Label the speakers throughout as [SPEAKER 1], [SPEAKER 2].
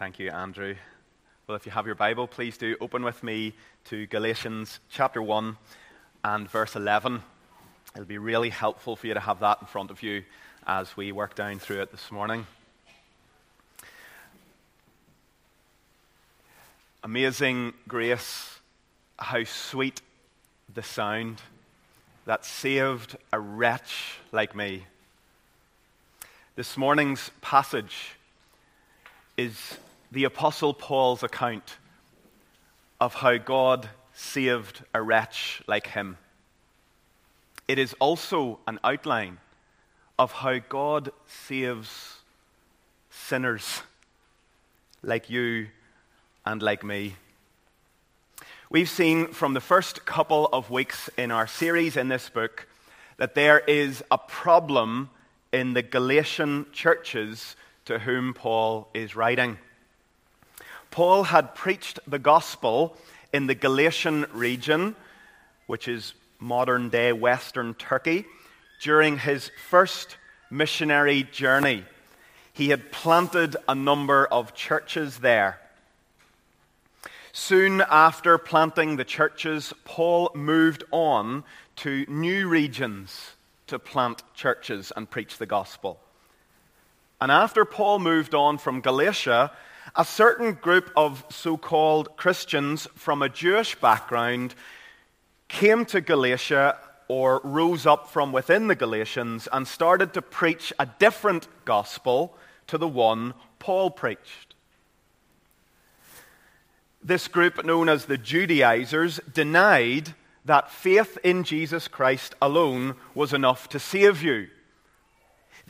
[SPEAKER 1] Thank you, Andrew. Well, if you have your Bible, please do open with me to Galatians chapter 1 and verse 11. It'll be really helpful for you to have that in front of you as we work down through it this morning. Amazing grace, how sweet the sound that saved a wretch like me. This morning's passage is the Apostle Paul's account of how God saved a wretch like him. It is also an outline of how God saves sinners like you and like me. We've seen from the first couple of weeks in our series in this book that there is a problem in the Galatian churches to whom Paul is writing. Paul had preached the gospel in the Galatian region, which is modern day Western Turkey, during his first missionary journey. He had planted a number of churches there. Soon after planting the churches, Paul moved on to new regions to plant churches and preach the gospel. And after Paul moved on from Galatia, a certain group of so called Christians from a Jewish background came to Galatia or rose up from within the Galatians and started to preach a different gospel to the one Paul preached. This group, known as the Judaizers, denied that faith in Jesus Christ alone was enough to save you.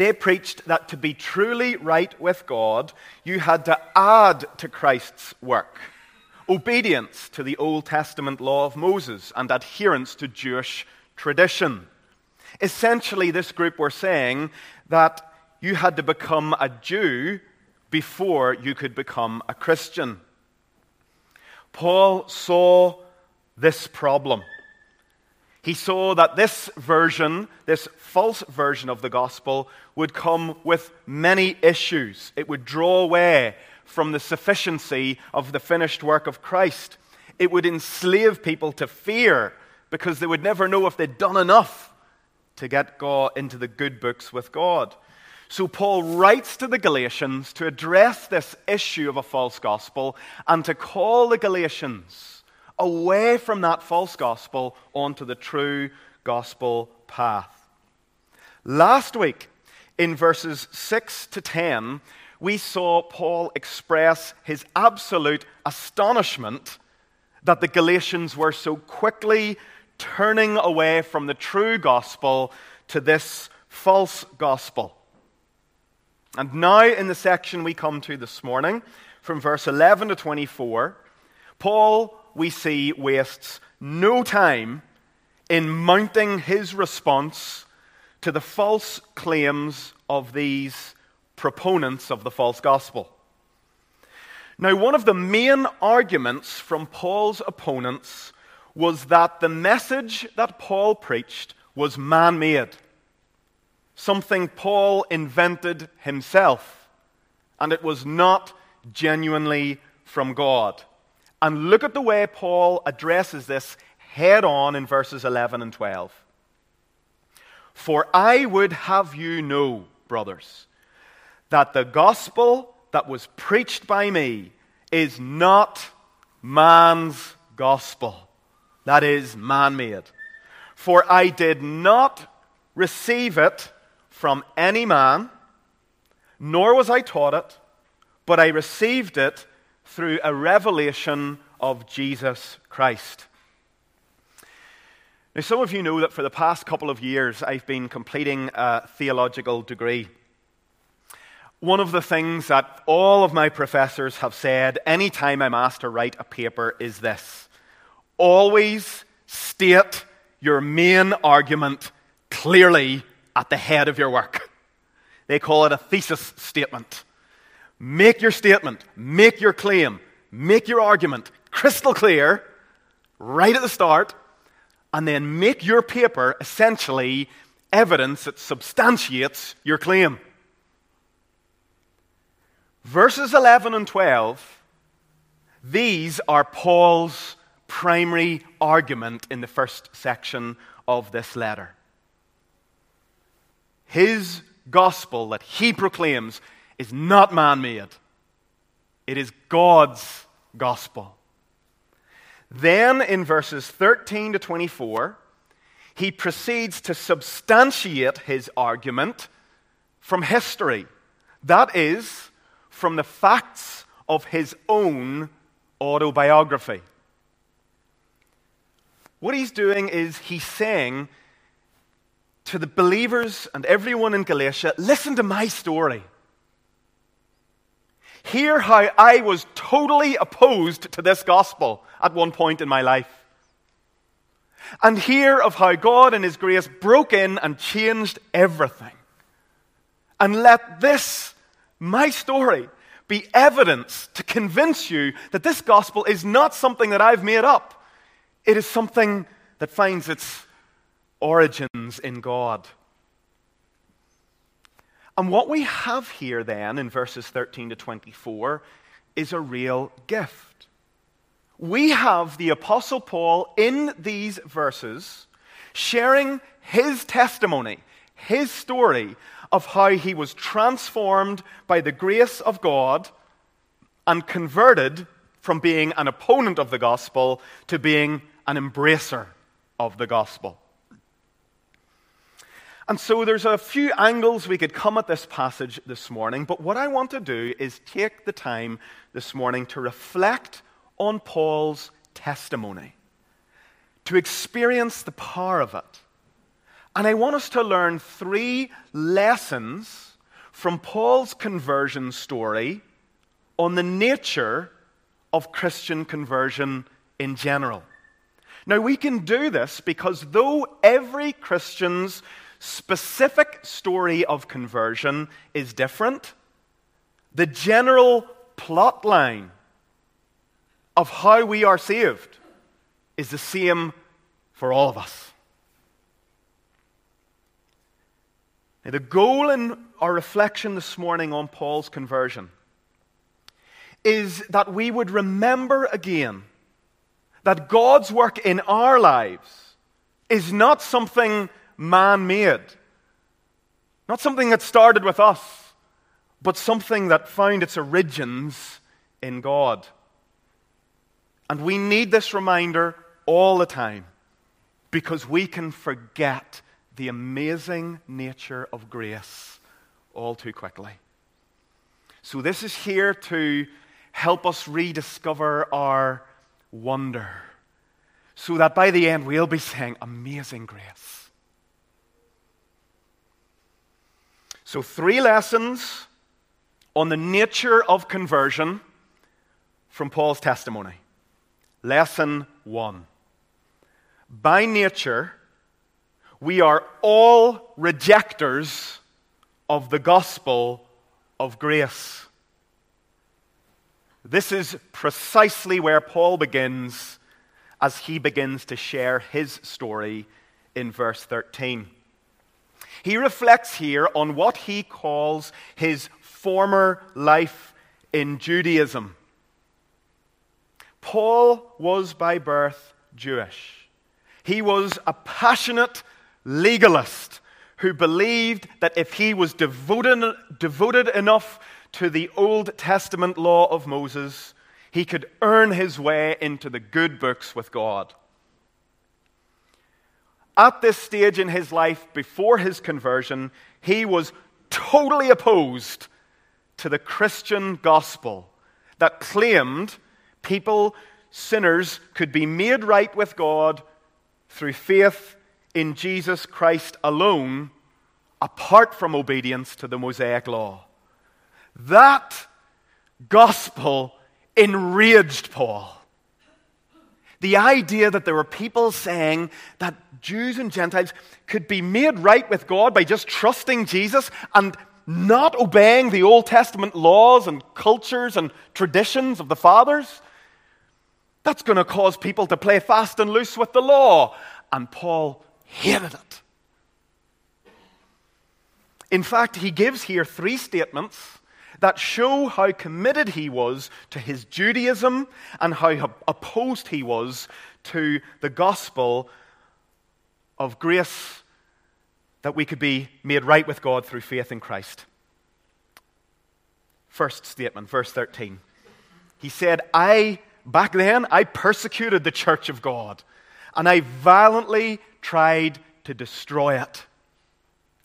[SPEAKER 1] They preached that to be truly right with God, you had to add to Christ's work obedience to the Old Testament law of Moses and adherence to Jewish tradition. Essentially, this group were saying that you had to become a Jew before you could become a Christian. Paul saw this problem. He saw that this version, this false version of the gospel, would come with many issues. It would draw away from the sufficiency of the finished work of Christ. It would enslave people to fear because they would never know if they'd done enough to get God into the good books with God. So Paul writes to the Galatians to address this issue of a false gospel and to call the Galatians away from that false gospel onto the true gospel path. Last week, in verses 6 to 10, we saw Paul express his absolute astonishment that the Galatians were so quickly turning away from the true gospel to this false gospel. And now, in the section we come to this morning, from verse 11 to 24, Paul we see wastes no time in mounting his response to the false claims of these proponents of the false gospel. Now, one of the main arguments from Paul's opponents was that the message that Paul preached was man made, something Paul invented himself, and it was not genuinely from God. And look at the way Paul addresses this head on in verses 11 and 12. For I would have you know, brothers, that the gospel that was preached by me is not man's gospel. That is man made. For I did not receive it from any man, nor was I taught it, but I received it through a revelation of Jesus Christ. Now, some of you know that for the past couple of years I've been completing a theological degree. One of the things that all of my professors have said anytime I'm asked to write a paper is this always state your main argument clearly at the head of your work. They call it a thesis statement. Make your statement, make your claim, make your argument crystal clear right at the start, and then make your paper essentially evidence that substantiates your claim. Verses 11 and 12, these are Paul's primary argument in the first section of this letter. His gospel that he proclaims is not man made, it is God's gospel. Then in verses 13 to 24, he proceeds to substantiate his argument from history. That is, from the facts of his own autobiography. What he's doing is he's saying to the believers and everyone in Galatia listen to my story. Hear how I was totally opposed to this gospel at one point in my life. And hear of how God in His grace broke in and changed everything. And let this, my story, be evidence to convince you that this gospel is not something that I've made up. It is something that finds its origins in God. And what we have here then in verses 13 to 24 is a real gift. We have the Apostle Paul in these verses sharing his testimony, his story of how he was transformed by the grace of God and converted from being an opponent of the gospel to being an embracer of the gospel. And so there's a few angles we could come at this passage this morning, but what I want to do is take the time this morning to reflect on Paul's testimony, to experience the power of it. And I want us to learn three lessons from Paul's conversion story on the nature of Christian conversion in general. Now, we can do this because though every Christian's specific story of conversion is different. The general plot line of how we are saved is the same for all of us. Now, the goal in our reflection this morning on Paul's conversion is that we would remember again that God's work in our lives is not something man made. Not something that started with us, but something that found its origins in God. And we need this reminder all the time because we can forget the amazing nature of grace all too quickly. So, this is here to help us rediscover our wonder so that by the end we'll be saying, Amazing grace. So, three lessons on the nature of conversion from Paul's testimony. Lesson one By nature, we are all rejectors of the gospel of grace. This is precisely where Paul begins as he begins to share his story in verse 13. He reflects here on what he calls his former life in Judaism. Paul was by birth Jewish. He was a passionate legalist who believed that if he was devoted, devoted enough to the Old Testament law of Moses, he could earn his way into the good books with God at this stage in his life before his conversion, he was totally opposed to the Christian gospel that claimed people, sinners, could be made right with God through faith in Jesus Christ alone, apart from obedience to the Mosaic law. That gospel enraged Paul. The idea that there were people saying that Jews and Gentiles could be made right with God by just trusting Jesus and not obeying the Old Testament laws and cultures and traditions of the fathers, that's going to cause people to play fast and loose with the law. And Paul hated it. In fact, he gives here three statements that show how committed he was to his Judaism and how opposed he was to the gospel of grace that we could be made right with God through faith in Christ. First statement, verse 13. He said, I, back then, I persecuted the church of God, and I violently tried to destroy it.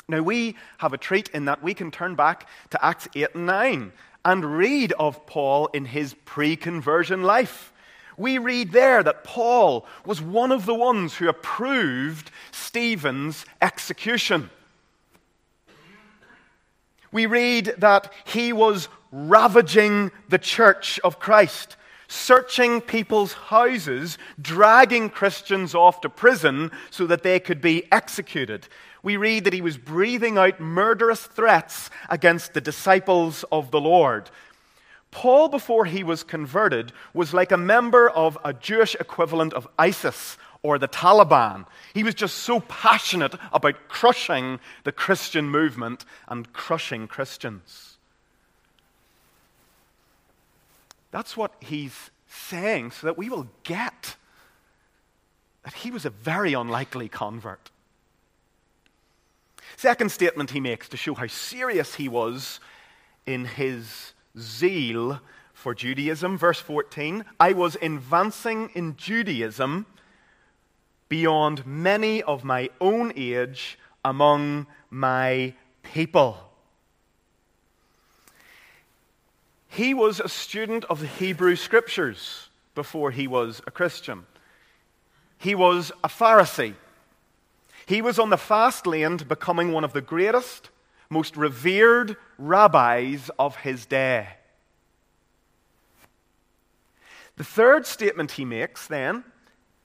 [SPEAKER 1] Now, we have a treat in that we can turn back to Acts 8 and 9 and read of Paul in his pre conversion life. We read there that Paul was one of the ones who approved Stephen's execution. We read that he was ravaging the church of Christ, searching people's houses, dragging Christians off to prison so that they could be executed we read that he was breathing out murderous threats against the disciples of the Lord. Paul, before he was converted, was like a member of a Jewish equivalent of ISIS or the Taliban. He was just so passionate about crushing the Christian movement and crushing Christians. That's what he's saying, so that we will get that he was a very unlikely convert. Second statement he makes to show how serious he was in his zeal for Judaism, verse 14 I was advancing in Judaism beyond many of my own age among my people. He was a student of the Hebrew Scriptures before he was a Christian. He was a Pharisee. He was on the fast lane to becoming one of the greatest, most revered rabbis of his day. The third statement he makes then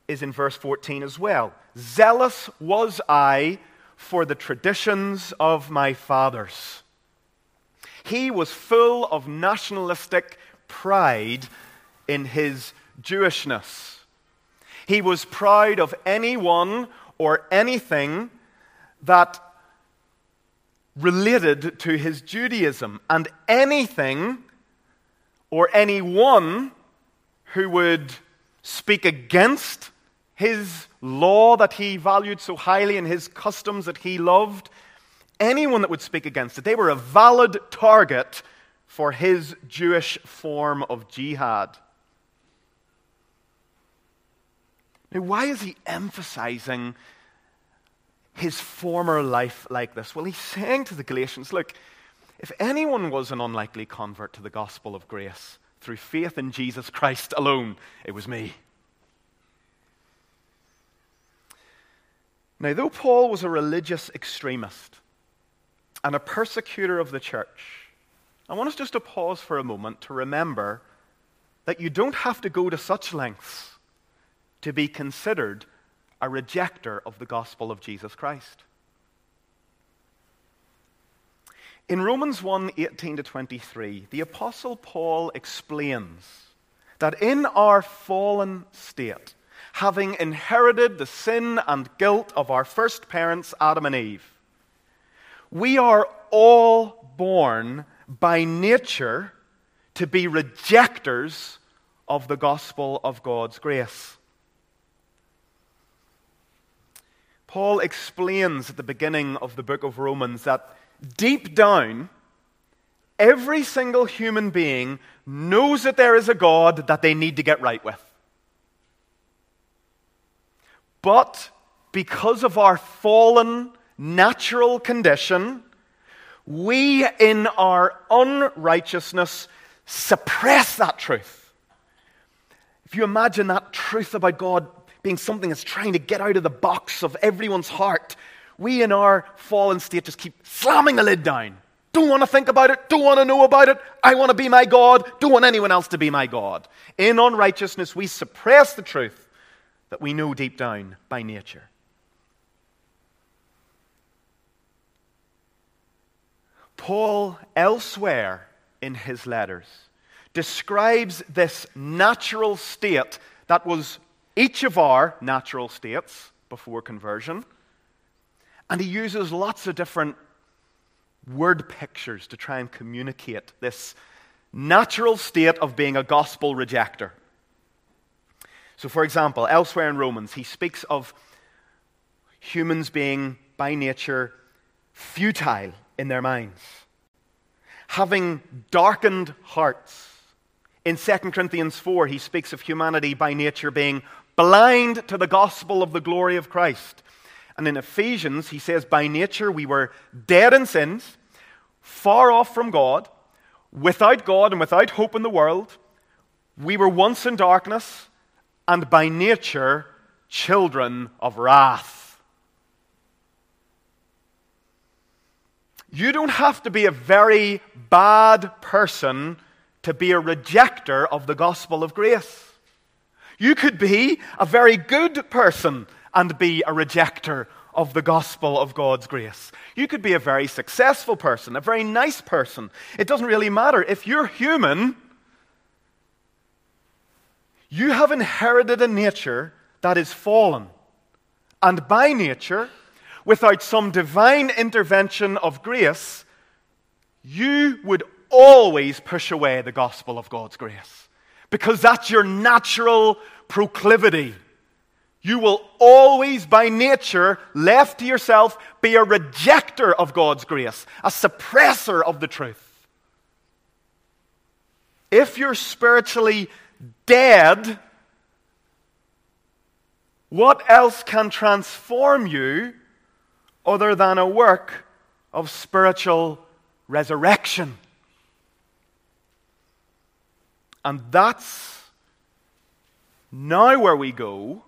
[SPEAKER 1] is in verse 14 as well. Zealous was I for the traditions of my fathers. He was full of nationalistic pride in his Jewishness. He was proud of anyone or anything that related to his Judaism, and anything or anyone who would speak against his law that he valued so highly and his customs that he loved, anyone that would speak against it, they were a valid target for his Jewish form of jihad. Now, why is he emphasizing his former life like this? Well, he's saying to the Galatians, look, if anyone was an unlikely convert to the gospel of grace through faith in Jesus Christ alone, it was me. Now, though Paul was a religious extremist and a persecutor of the church, I want us just to pause for a moment to remember that you don't have to go to such lengths to be considered a rejecter of the gospel of Jesus Christ. In Romans 1 18 to 23, the Apostle Paul explains that in our fallen state, having inherited the sin and guilt of our first parents, Adam and Eve, we are all born by nature to be rejectors of the gospel of God's grace. Paul explains at the beginning of the book of Romans that deep down, every single human being knows that there is a God that they need to get right with. But because of our fallen natural condition, we in our unrighteousness suppress that truth. If you imagine that truth about God being something that's trying to get out of the box of everyone's heart, we in our fallen state just keep slamming the lid down. Don't want to think about it. Don't want to know about it. I want to be my God. Don't want anyone else to be my God. In unrighteousness, we suppress the truth that we know deep down by nature. Paul, elsewhere in his letters, describes this natural state that was each of our natural states before conversion. And he uses lots of different word pictures to try and communicate this natural state of being a gospel rejecter. So, for example, elsewhere in Romans, he speaks of humans being by nature futile in their minds, having darkened hearts. In 2 Corinthians 4, he speaks of humanity by nature being blind to the gospel of the glory of Christ. And in Ephesians, he says, By nature we were dead in sins, far off from God, without God and without hope in the world. We were once in darkness, and by nature children of wrath. You don't have to be a very bad person to be a rejecter of the gospel of grace. You could be a very good person and be a rejecter of the gospel of God's grace. You could be a very successful person, a very nice person. It doesn't really matter. If you're human, you have inherited a nature that is fallen. And by nature, without some divine intervention of grace, you would always push away the gospel of God's grace because that's your natural proclivity. You will always, by nature, left to yourself, be a rejecter of God's grace, a suppressor of the truth. If you're spiritually dead, what else can transform you other than a work of spiritual resurrection? And that's now where we go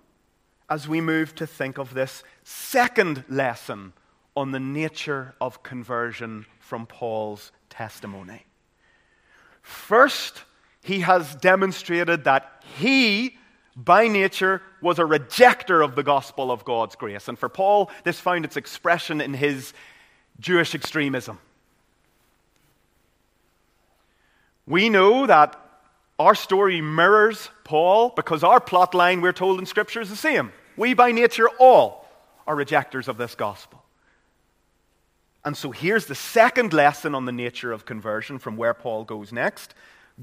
[SPEAKER 1] as we move to think of this second lesson on the nature of conversion from Paul's testimony. First, he has demonstrated that he, by nature, was a rejecter of the gospel of God's grace. And for Paul, this found its expression in his Jewish extremism. We know that our story mirrors Paul because our plot line, we're told in Scripture, is the same. We, by nature, all are rejectors of this gospel. And so here's the second lesson on the nature of conversion from where Paul goes next.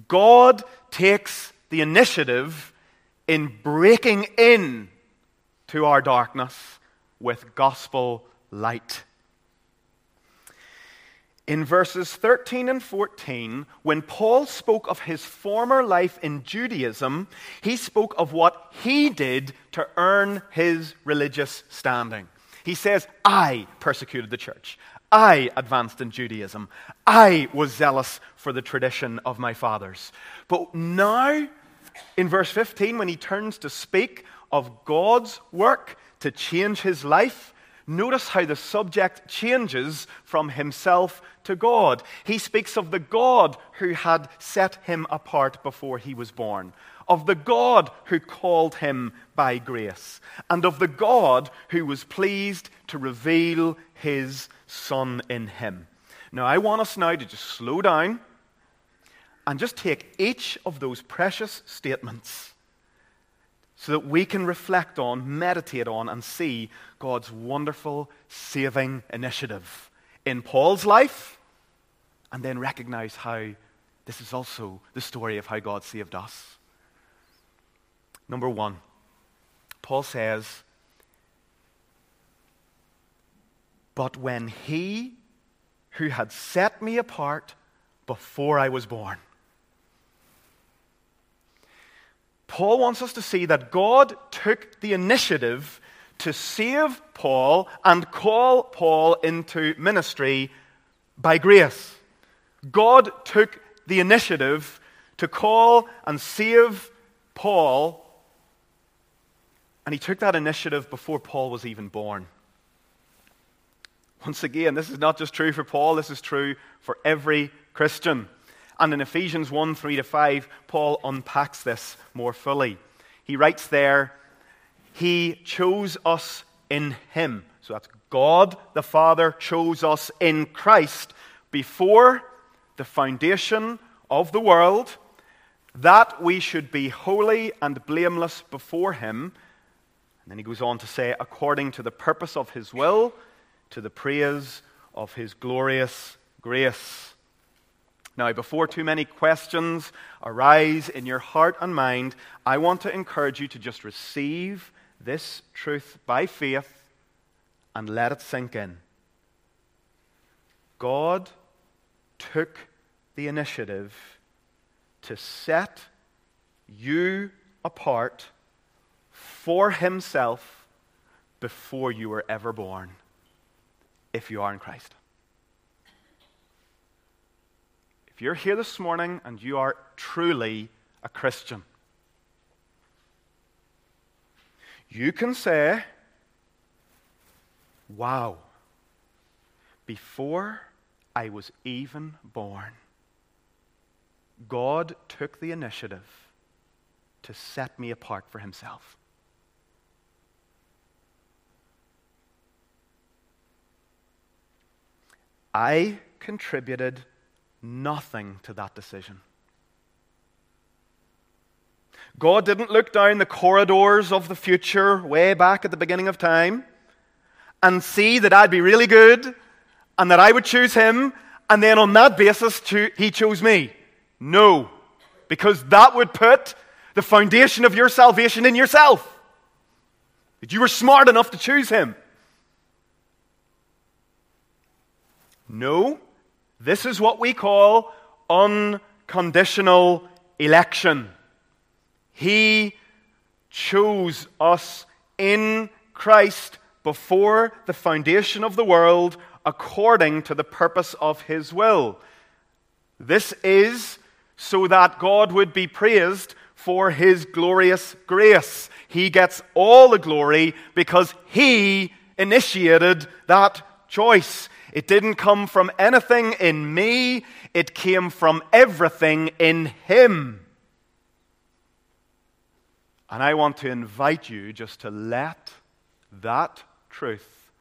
[SPEAKER 1] God takes the initiative in breaking in to our darkness with gospel light in verses 13 and 14, when Paul spoke of his former life in Judaism, he spoke of what he did to earn his religious standing. He says, I persecuted the church. I advanced in Judaism. I was zealous for the tradition of my fathers. But now, in verse 15, when he turns to speak of God's work to change his life, notice how the subject changes from himself to God. He speaks of the God who had set him apart before he was born, of the God who called him by grace, and of the God who was pleased to reveal his Son in him. Now, I want us now to just slow down and just take each of those precious statements so that we can reflect on, meditate on, and see God's wonderful saving initiative in Paul's life, and then recognize how this is also the story of how God saved us. Number one, Paul says, But when he who had set me apart before I was born, Paul wants us to see that God took the initiative to save Paul and call Paul into ministry by grace. God took the initiative to call and save Paul, and he took that initiative before Paul was even born. Once again, this is not just true for Paul, this is true for every Christian. And in Ephesians 1 3 to 5, Paul unpacks this more fully. He writes there, He chose us in Him. So that's God the Father chose us in Christ before the foundation of the world, that we should be holy and blameless before Him. And then he goes on to say, according to the purpose of His will, to the praise of His glorious grace. Now, before too many questions arise in your heart and mind, I want to encourage you to just receive this truth by faith and let it sink in. God took the initiative to set you apart for Himself before you were ever born, if you are in Christ. If you're here this morning and you are truly a Christian, you can say, Wow, before I was even born, God took the initiative to set me apart for Himself. I contributed nothing to that decision. God didn't look down the corridors of the future way back at the beginning of time and see that I'd be really good and that I would choose him, and then on that basis, he chose me. No, because that would put the foundation of your salvation in yourself. That you were smart enough to choose him. No, this is what we call unconditional election. He chose us in Christ before the foundation of the world according to the purpose of his will. This is so that God would be praised for his glorious grace. He gets all the glory because he initiated that choice. It didn't come from anything in me, it came from everything in him. And I want to invite you just to let that truth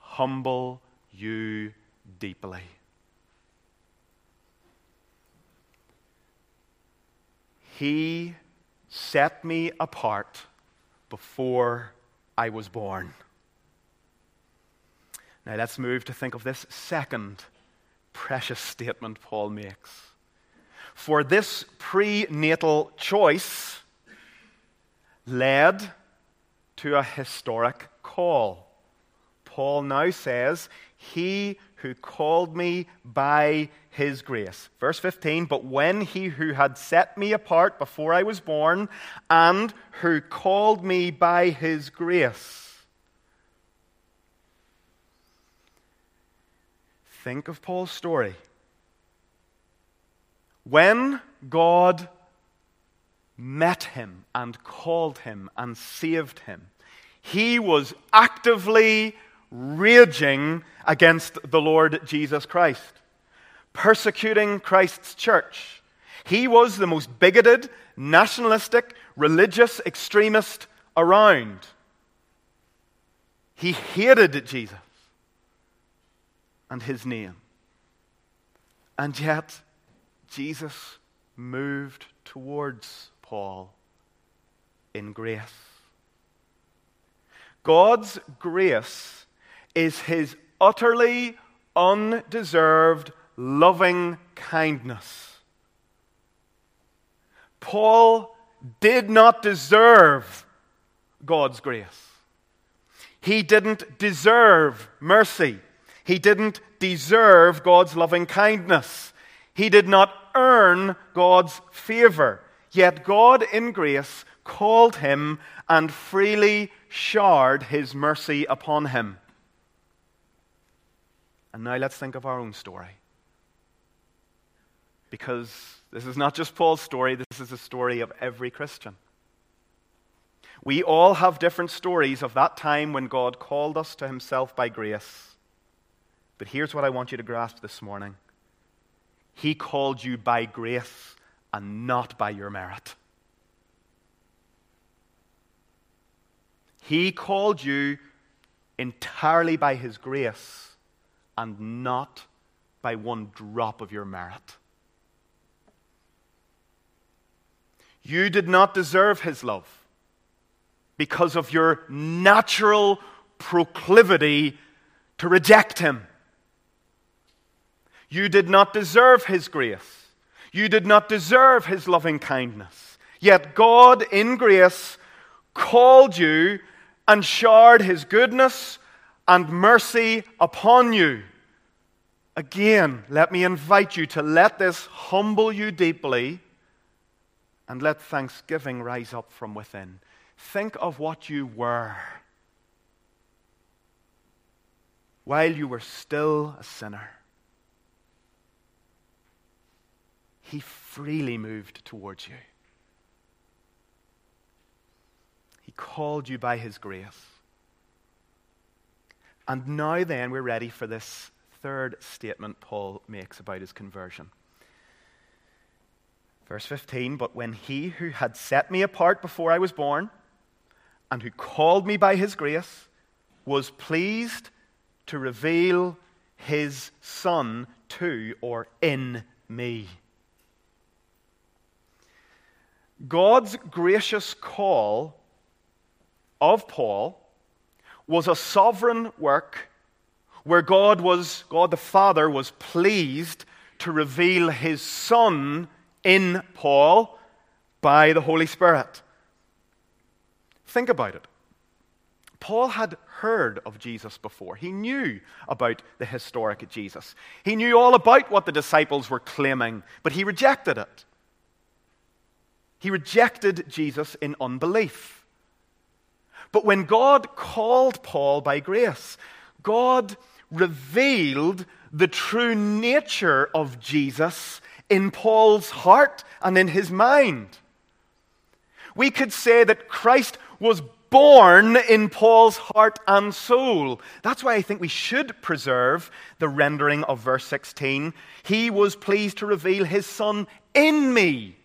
[SPEAKER 1] humble you deeply. He set me apart before I was born. Now let's move to think of this second precious statement Paul makes. For this prenatal choice led to a historic call. Paul now says, He who called me by his grace. Verse 15, but when he who had set me apart before I was born and who called me by his grace. Think of Paul's story. When God met him and called him and saved him, he was actively raging against the Lord Jesus Christ, persecuting Christ's church. He was the most bigoted, nationalistic, religious extremist around. He hated Jesus and his name. And yet, Jesus moved towards Paul in grace. God's grace is his utterly undeserved loving kindness. Paul did not deserve God's grace. He didn't deserve mercy. He didn't deserve God's loving kindness. He did not earn God's favor. Yet God, in grace, called him and freely showered his mercy upon him. And now let's think of our own story. Because this is not just Paul's story, this is the story of every Christian. We all have different stories of that time when God called us to himself by grace. But here's what I want you to grasp this morning He called you by grace and not by your merit. He called you entirely by His grace and not by one drop of your merit. You did not deserve his love because of your natural proclivity to reject him. You did not deserve his grace. You did not deserve his loving kindness. Yet God, in grace, called you and showered his goodness and mercy upon you. Again, let me invite you to let this humble you deeply and let thanksgiving rise up from within. Think of what you were while you were still a sinner. He freely moved towards you. He called you by His grace. And now, then, we're ready for this third statement Paul makes about his conversion. Verse 15 But when he who had set me apart before I was born, and who called me by his grace, was pleased to reveal his Son to or in me. God's gracious call of Paul was a sovereign work where God was God the Father was pleased to reveal his son in Paul by the Holy Spirit. Think about it. Paul had heard of Jesus before. He knew about the historic Jesus. He knew all about what the disciples were claiming, but he rejected it. He rejected Jesus in unbelief. But when God called Paul by grace, God revealed the true nature of Jesus in Paul's heart and in his mind. We could say that Christ was born in Paul's heart and soul. That's why I think we should preserve the rendering of verse 16. He was pleased to reveal his son in me.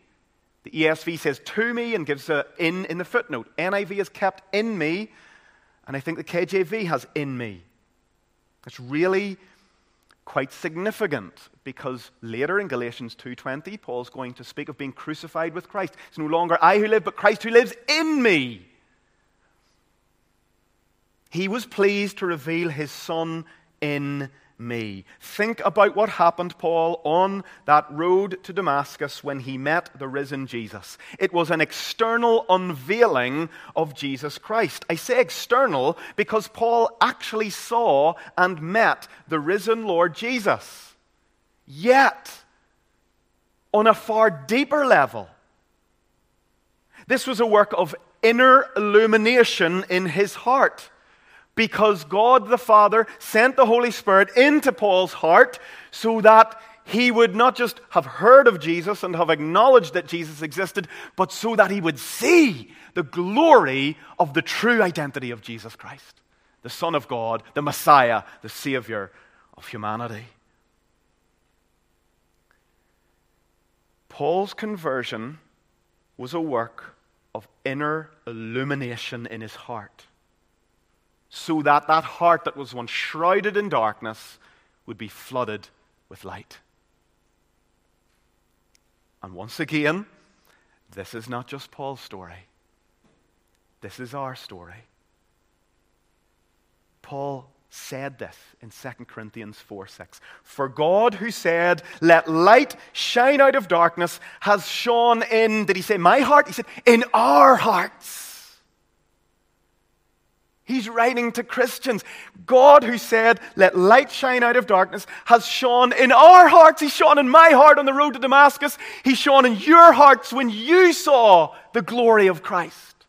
[SPEAKER 1] The ESV says to me and gives a in in the footnote. NIV is kept in me, and I think the KJV has in me. It's really quite significant because later in Galatians 2:20 Paul's going to speak of being crucified with Christ. It's no longer I who live but Christ who lives in me. He was pleased to reveal his son in me. Think about what happened, Paul, on that road to Damascus when he met the risen Jesus. It was an external unveiling of Jesus Christ. I say external because Paul actually saw and met the risen Lord Jesus. Yet, on a far deeper level, this was a work of inner illumination in his heart because God the Father sent the Holy Spirit into Paul's heart so that he would not just have heard of Jesus and have acknowledged that Jesus existed, but so that he would see the glory of the true identity of Jesus Christ, the Son of God, the Messiah, the Savior of humanity. Paul's conversion was a work of inner illumination in his heart so that that heart that was once shrouded in darkness would be flooded with light. And once again, this is not just Paul's story. This is our story. Paul said this in 2 Corinthians 4 6. For God, who said, Let light shine out of darkness, has shone in, did he say my heart? He said, In our hearts He's writing to Christians. God, who said, Let light shine out of darkness, has shone in our hearts. He's shone in my heart on the road to Damascus. He's shone in your hearts when you saw the glory of Christ.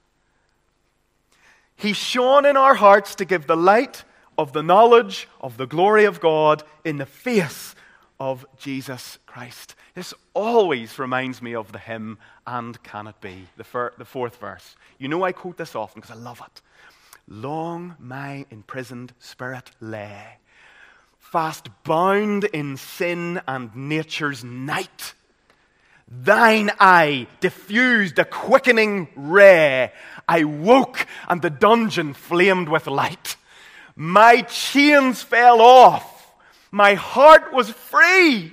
[SPEAKER 1] He shone in our hearts to give the light of the knowledge of the glory of God in the face of Jesus Christ. This always reminds me of the hymn, And Can It Be? The, fir- the fourth verse. You know I quote this often because I love it. Long my imprisoned spirit lay, fast bound in sin and nature's night. Thine eye diffused a quickening ray. I woke, and the dungeon flamed with light. My chains fell off. My heart was free.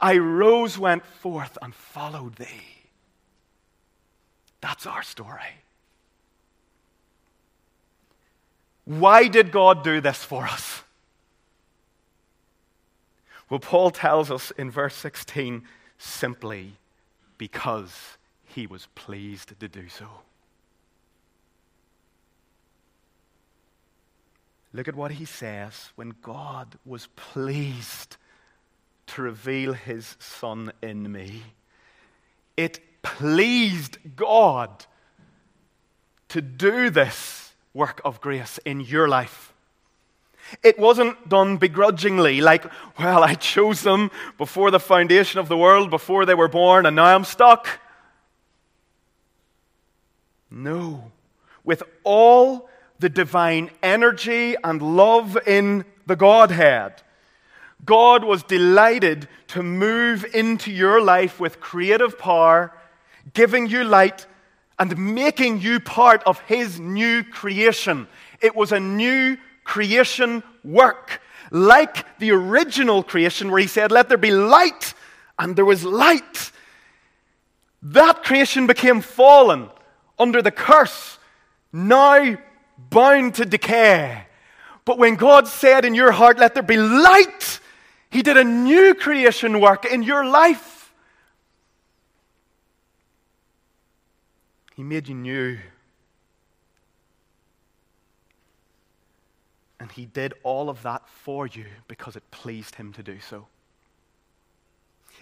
[SPEAKER 1] I rose, went forth, and followed thee. That's our story. Why did God do this for us? Well, Paul tells us in verse 16 simply because he was pleased to do so. Look at what he says when God was pleased to reveal his Son in me. It pleased God to do this work of grace in your life. It wasn't done begrudgingly, like, well, I chose them before the foundation of the world, before they were born, and now I'm stuck. No. With all the divine energy and love in the Godhead, God was delighted to move into your life with creative power, giving you light and making you part of His new creation. It was a new creation work, like the original creation where He said, Let there be light, and there was light. That creation became fallen under the curse, now bound to decay. But when God said in your heart, Let there be light, He did a new creation work in your life. He made you new. And He did all of that for you because it pleased Him to do so.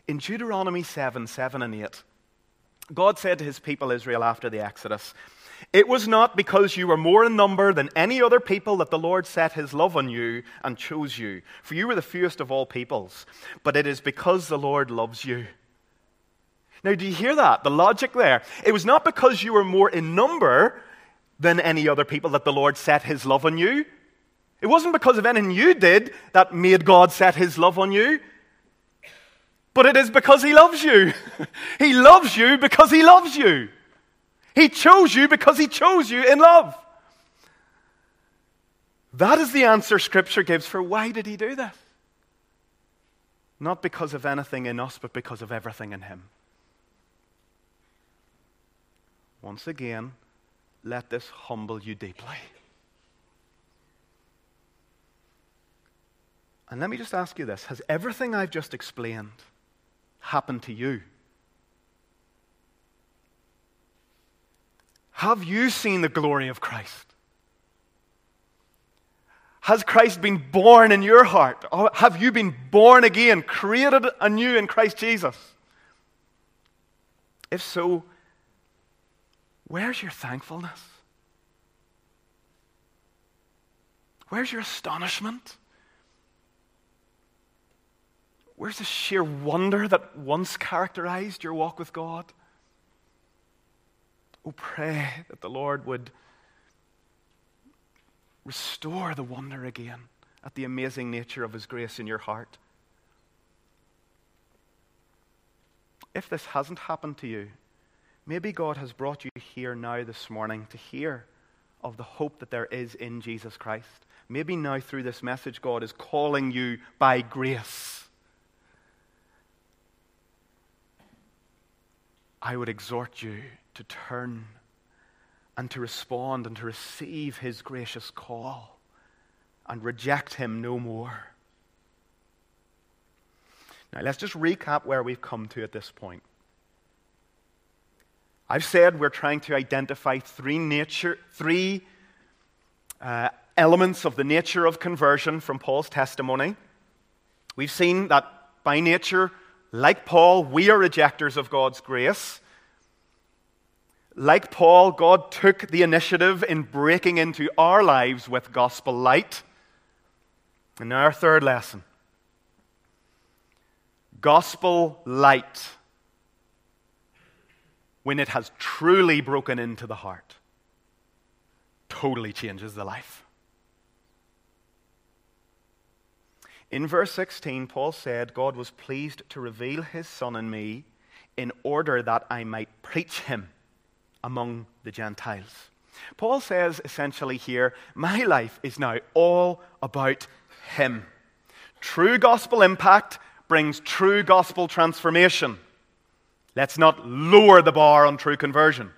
[SPEAKER 1] In Deuteronomy 7 7 and 8, God said to His people Israel after the Exodus, It was not because you were more in number than any other people that the Lord set His love on you and chose you, for you were the fewest of all peoples, but it is because the Lord loves you. Now, do you hear that? The logic there. It was not because you were more in number than any other people that the Lord set his love on you. It wasn't because of anything you did that made God set his love on you. But it is because he loves you. he loves you because he loves you. He chose you because he chose you in love. That is the answer Scripture gives for why did he do this? Not because of anything in us, but because of everything in him. Once again, let this humble you deeply. And let me just ask you this Has everything I've just explained happened to you? Have you seen the glory of Christ? Has Christ been born in your heart? Or have you been born again, created anew in Christ Jesus? If so, Where's your thankfulness? Where's your astonishment? Where's the sheer wonder that once characterized your walk with God? Oh, pray that the Lord would restore the wonder again at the amazing nature of His grace in your heart. If this hasn't happened to you, Maybe God has brought you here now this morning to hear of the hope that there is in Jesus Christ. Maybe now through this message, God is calling you by grace. I would exhort you to turn and to respond and to receive His gracious call and reject Him no more. Now, let's just recap where we've come to at this point. I've said we're trying to identify three, nature, three uh, elements of the nature of conversion from Paul's testimony. We've seen that by nature, like Paul, we are rejectors of God's grace. Like Paul, God took the initiative in breaking into our lives with gospel light. And our third lesson gospel light when it has truly broken into the heart, totally changes the life. In verse 16, Paul said, God was pleased to reveal his Son in me in order that I might preach him among the Gentiles. Paul says essentially here, my life is now all about him. True gospel impact brings true gospel transformation. Let's not lower the bar on true conversion.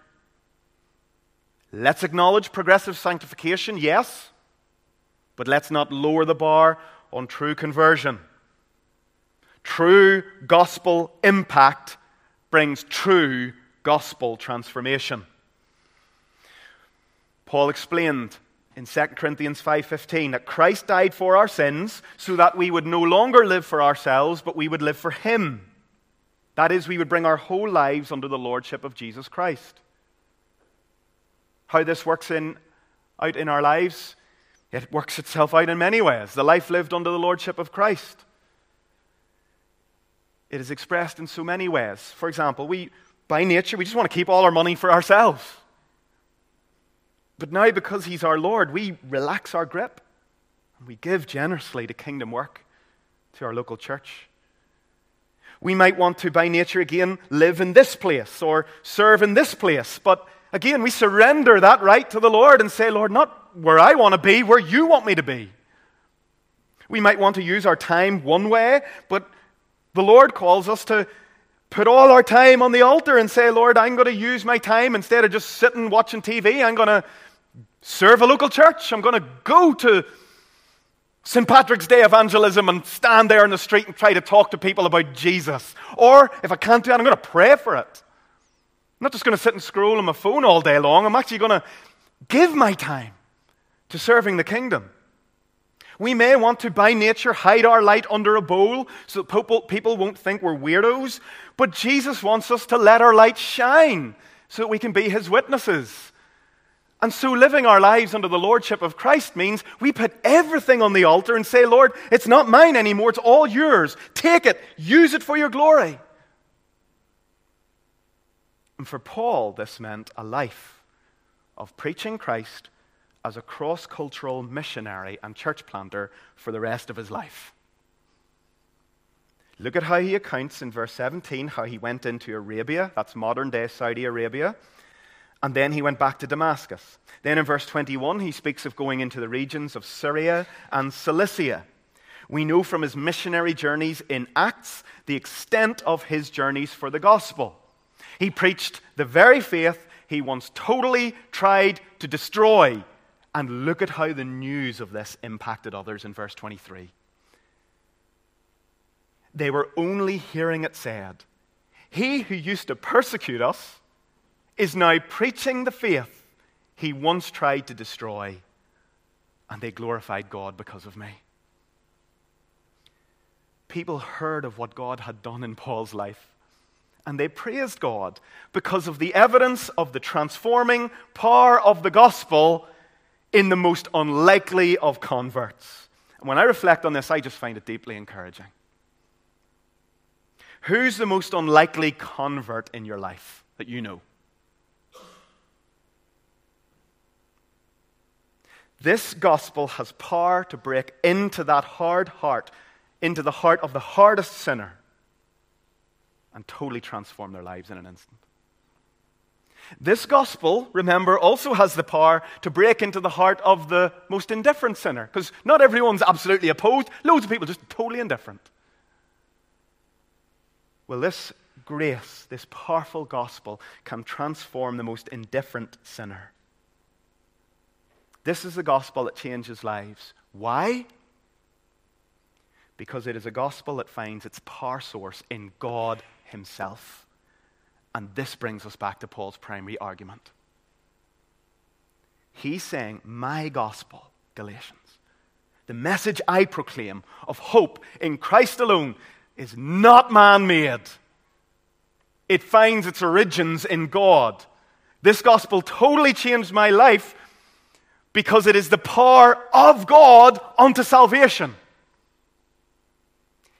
[SPEAKER 1] Let's acknowledge progressive sanctification, yes, but let's not lower the bar on true conversion. True gospel impact brings true gospel transformation. Paul explained in 2 Corinthians 5:15 that Christ died for our sins so that we would no longer live for ourselves but we would live for him. That is we would bring our whole lives under the lordship of Jesus Christ. How this works in out in our lives, it works itself out in many ways. The life lived under the lordship of Christ. It is expressed in so many ways. For example, we by nature we just want to keep all our money for ourselves. But now, because He's our Lord, we relax our grip and we give generously to kingdom work, to our local church. We might want to, by nature, again, live in this place or serve in this place. But again, we surrender that right to the Lord and say, Lord, not where I want to be, where you want me to be. We might want to use our time one way, but the Lord calls us to put all our time on the altar and say, Lord, I'm going to use my time instead of just sitting watching TV. I'm going to serve a local church. I'm going to go to St. Patrick's Day evangelism and stand there in the street and try to talk to people about Jesus. Or if I can't do it, I'm going to pray for it. I'm not just going to sit and scroll on my phone all day long. I'm actually going to give my time to serving the kingdom. We may want to, by nature, hide our light under a bowl so that people won't think we're weirdos, but Jesus wants us to let our light shine so that we can be his witnesses. And so, living our lives under the lordship of Christ means we put everything on the altar and say, Lord, it's not mine anymore, it's all yours. Take it, use it for your glory. And for Paul, this meant a life of preaching Christ as a cross cultural missionary and church planter for the rest of his life. Look at how he accounts in verse 17 how he went into Arabia, that's modern day Saudi Arabia, and then he went back to Damascus. Then in verse 21, he speaks of going into the regions of Syria and Cilicia. We know from his missionary journeys in Acts the extent of his journeys for the gospel. He preached the very faith he once totally tried to destroy. And look at how the news of this impacted others in verse 23. They were only hearing it said, He who used to persecute us is now preaching the faith he once tried to destroy, and they glorified God because of me. People heard of what God had done in Paul's life, and they praised God because of the evidence of the transforming power of the gospel in the most unlikely of converts. And when I reflect on this, I just find it deeply encouraging. Who's the most unlikely convert in your life that you know? This gospel has power to break into that hard heart, into the heart of the hardest sinner, and totally transform their lives in an instant. This gospel, remember, also has the power to break into the heart of the most indifferent sinner, because not everyone's absolutely opposed. Loads of people just totally indifferent. Well, this grace, this powerful gospel, can transform the most indifferent sinner. This is the gospel that changes lives. Why? Because it is a gospel that finds its power source in God Himself. And this brings us back to Paul's primary argument. He's saying, My gospel, Galatians, the message I proclaim of hope in Christ alone is not man made. It finds its origins in God. This gospel totally changed my life because it is the power of God unto salvation.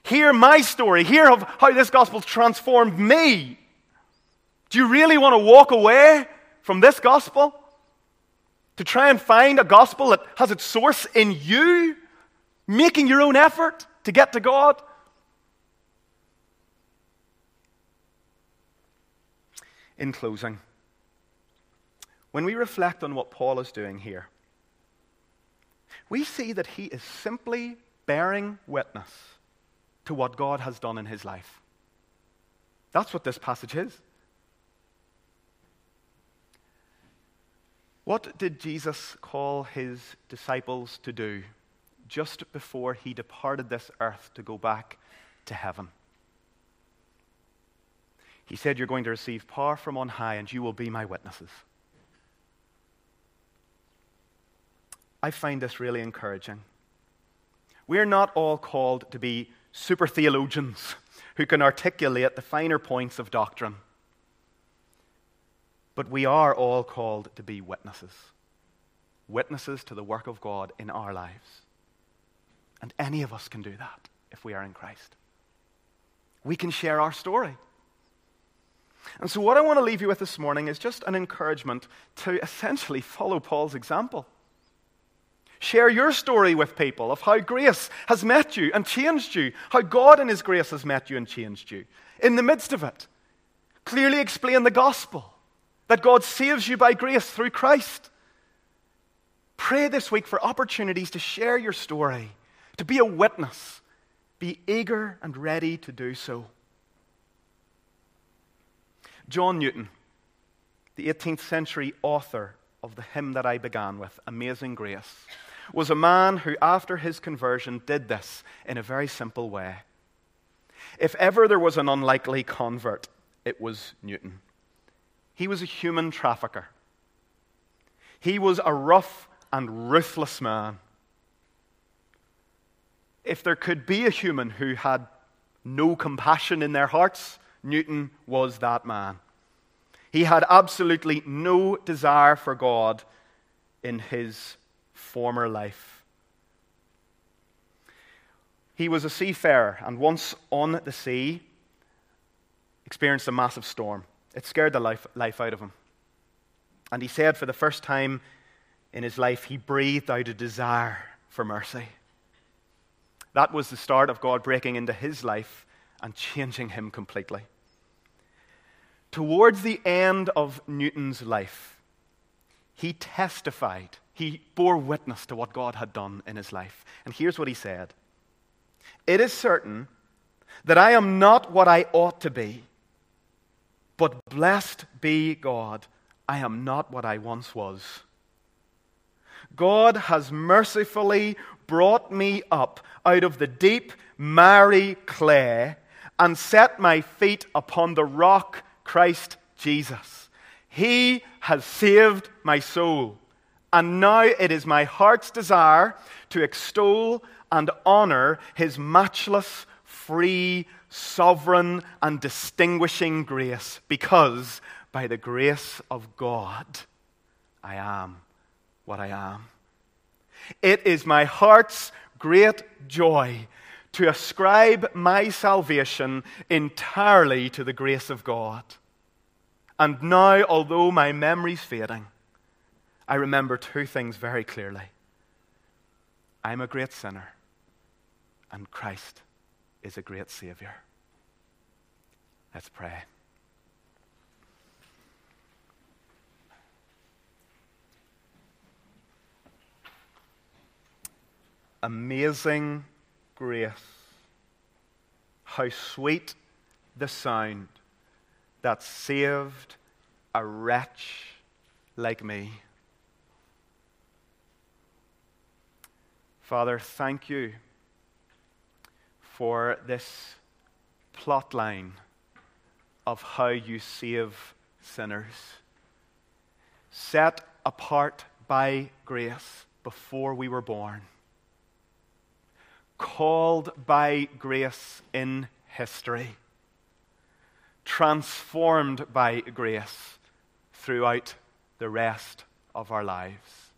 [SPEAKER 1] Hear my story. Hear of how this gospel transformed me. Do you really want to walk away from this gospel? To try and find a gospel that has its source in you, making your own effort to get to God? In closing, when we reflect on what Paul is doing here, we see that he is simply bearing witness to what God has done in his life. That's what this passage is. What did Jesus call his disciples to do just before he departed this earth to go back to heaven. He said, You're going to receive power from on high, and you will be my witnesses. I find this really encouraging. We're not all called to be super theologians who can articulate the finer points of doctrine. But we are all called to be witnesses. Witnesses to the work of God in our lives. And any of us can do that if we are in Christ. We can share our story. And so, what I want to leave you with this morning is just an encouragement to essentially follow Paul's example. Share your story with people of how grace has met you and changed you, how God in His grace has met you and changed you. In the midst of it, clearly explain the gospel that God saves you by grace through Christ. Pray this week for opportunities to share your story, to be a witness. Be eager and ready to do so. John Newton, the 18th century author of the hymn that I began with, Amazing Grace, was a man who, after his conversion, did this in a very simple way. If ever there was an unlikely convert, it was Newton. He was a human trafficker. He was a rough and ruthless man. If there could be a human who had no compassion in their hearts, Newton was that man. He had absolutely no desire for God in his former life. He was a seafarer, and once on the sea, experienced a massive storm. It scared the life, life out of him. And he said for the first time in his life, he breathed out a desire for mercy. That was the start of God breaking into his life and changing him completely. Towards the end of Newton's life, he testified, he bore witness to what God had done in his life. And here's what he said It is certain that I am not what I ought to be, but blessed be God, I am not what I once was. God has mercifully brought me up out of the deep, miry clay and set my feet upon the rock Christ Jesus. He has saved my soul. And now it is my heart's desire to extol and honor his matchless, free, sovereign, and distinguishing grace, because by the grace of God, I am what I am. It is my heart's great joy to ascribe my salvation entirely to the grace of God. And now, although my memory's fading, I remember two things very clearly. I'm a great sinner, and Christ is a great Savior. Let's pray. Amazing grace. How sweet the sound that saved a wretch like me. Father, thank you for this plot line of how you save sinners. Set apart by grace before we were born called by grace in history, transformed by grace throughout the rest of our lives.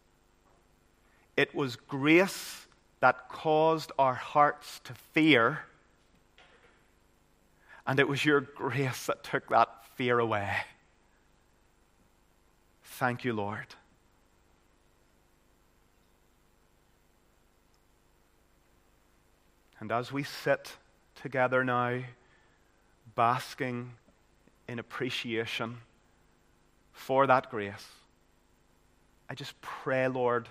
[SPEAKER 1] It was grace that caused our hearts to fear, and it was your grace that took that fear away. Thank you, Lord. And as we sit together now, basking in appreciation for that grace, I just pray, Lord,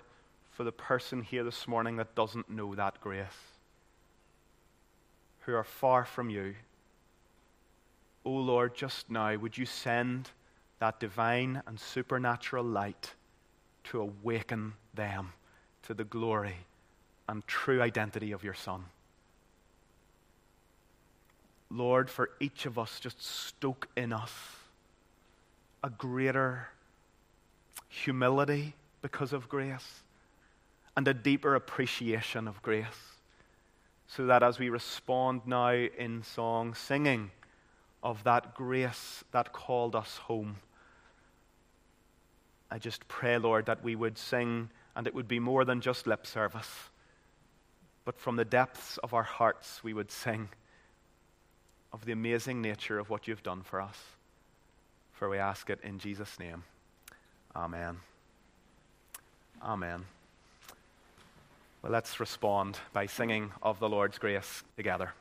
[SPEAKER 1] for the person here this morning that doesn't know that grace, who are far from you. Oh Lord, just now, would you send that divine and supernatural light to awaken them to the glory and true identity of your Son?
[SPEAKER 2] Lord, for each of us, just stoke in us a greater humility because of grace and a deeper appreciation of grace. So that as we respond now in song, singing of that grace that called us home, I just pray, Lord, that we would sing and it would be more than just lip service, but from the depths of our hearts we would sing of the amazing nature of what you've done for us. For we ask it in Jesus' name. Amen. Amen. Well, let's respond by singing of the Lord's grace together.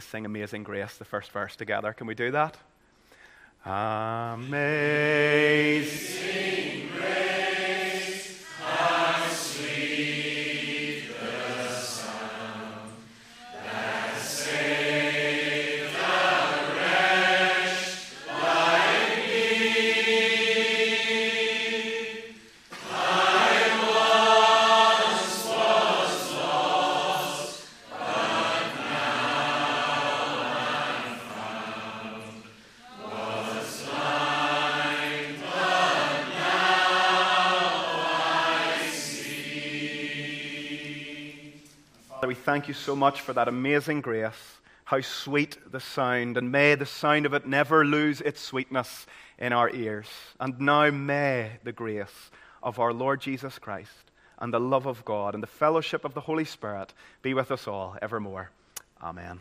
[SPEAKER 2] Sing Amazing Grace, the first verse together. Can we do that? Amazing thank you so much for that amazing grace
[SPEAKER 1] How sweet the sound, and may the sound of it never lose its sweetness in our ears. And now may the grace of our Lord Jesus Christ and the love of God and the fellowship of the Holy Spirit be with us all evermore. Amen.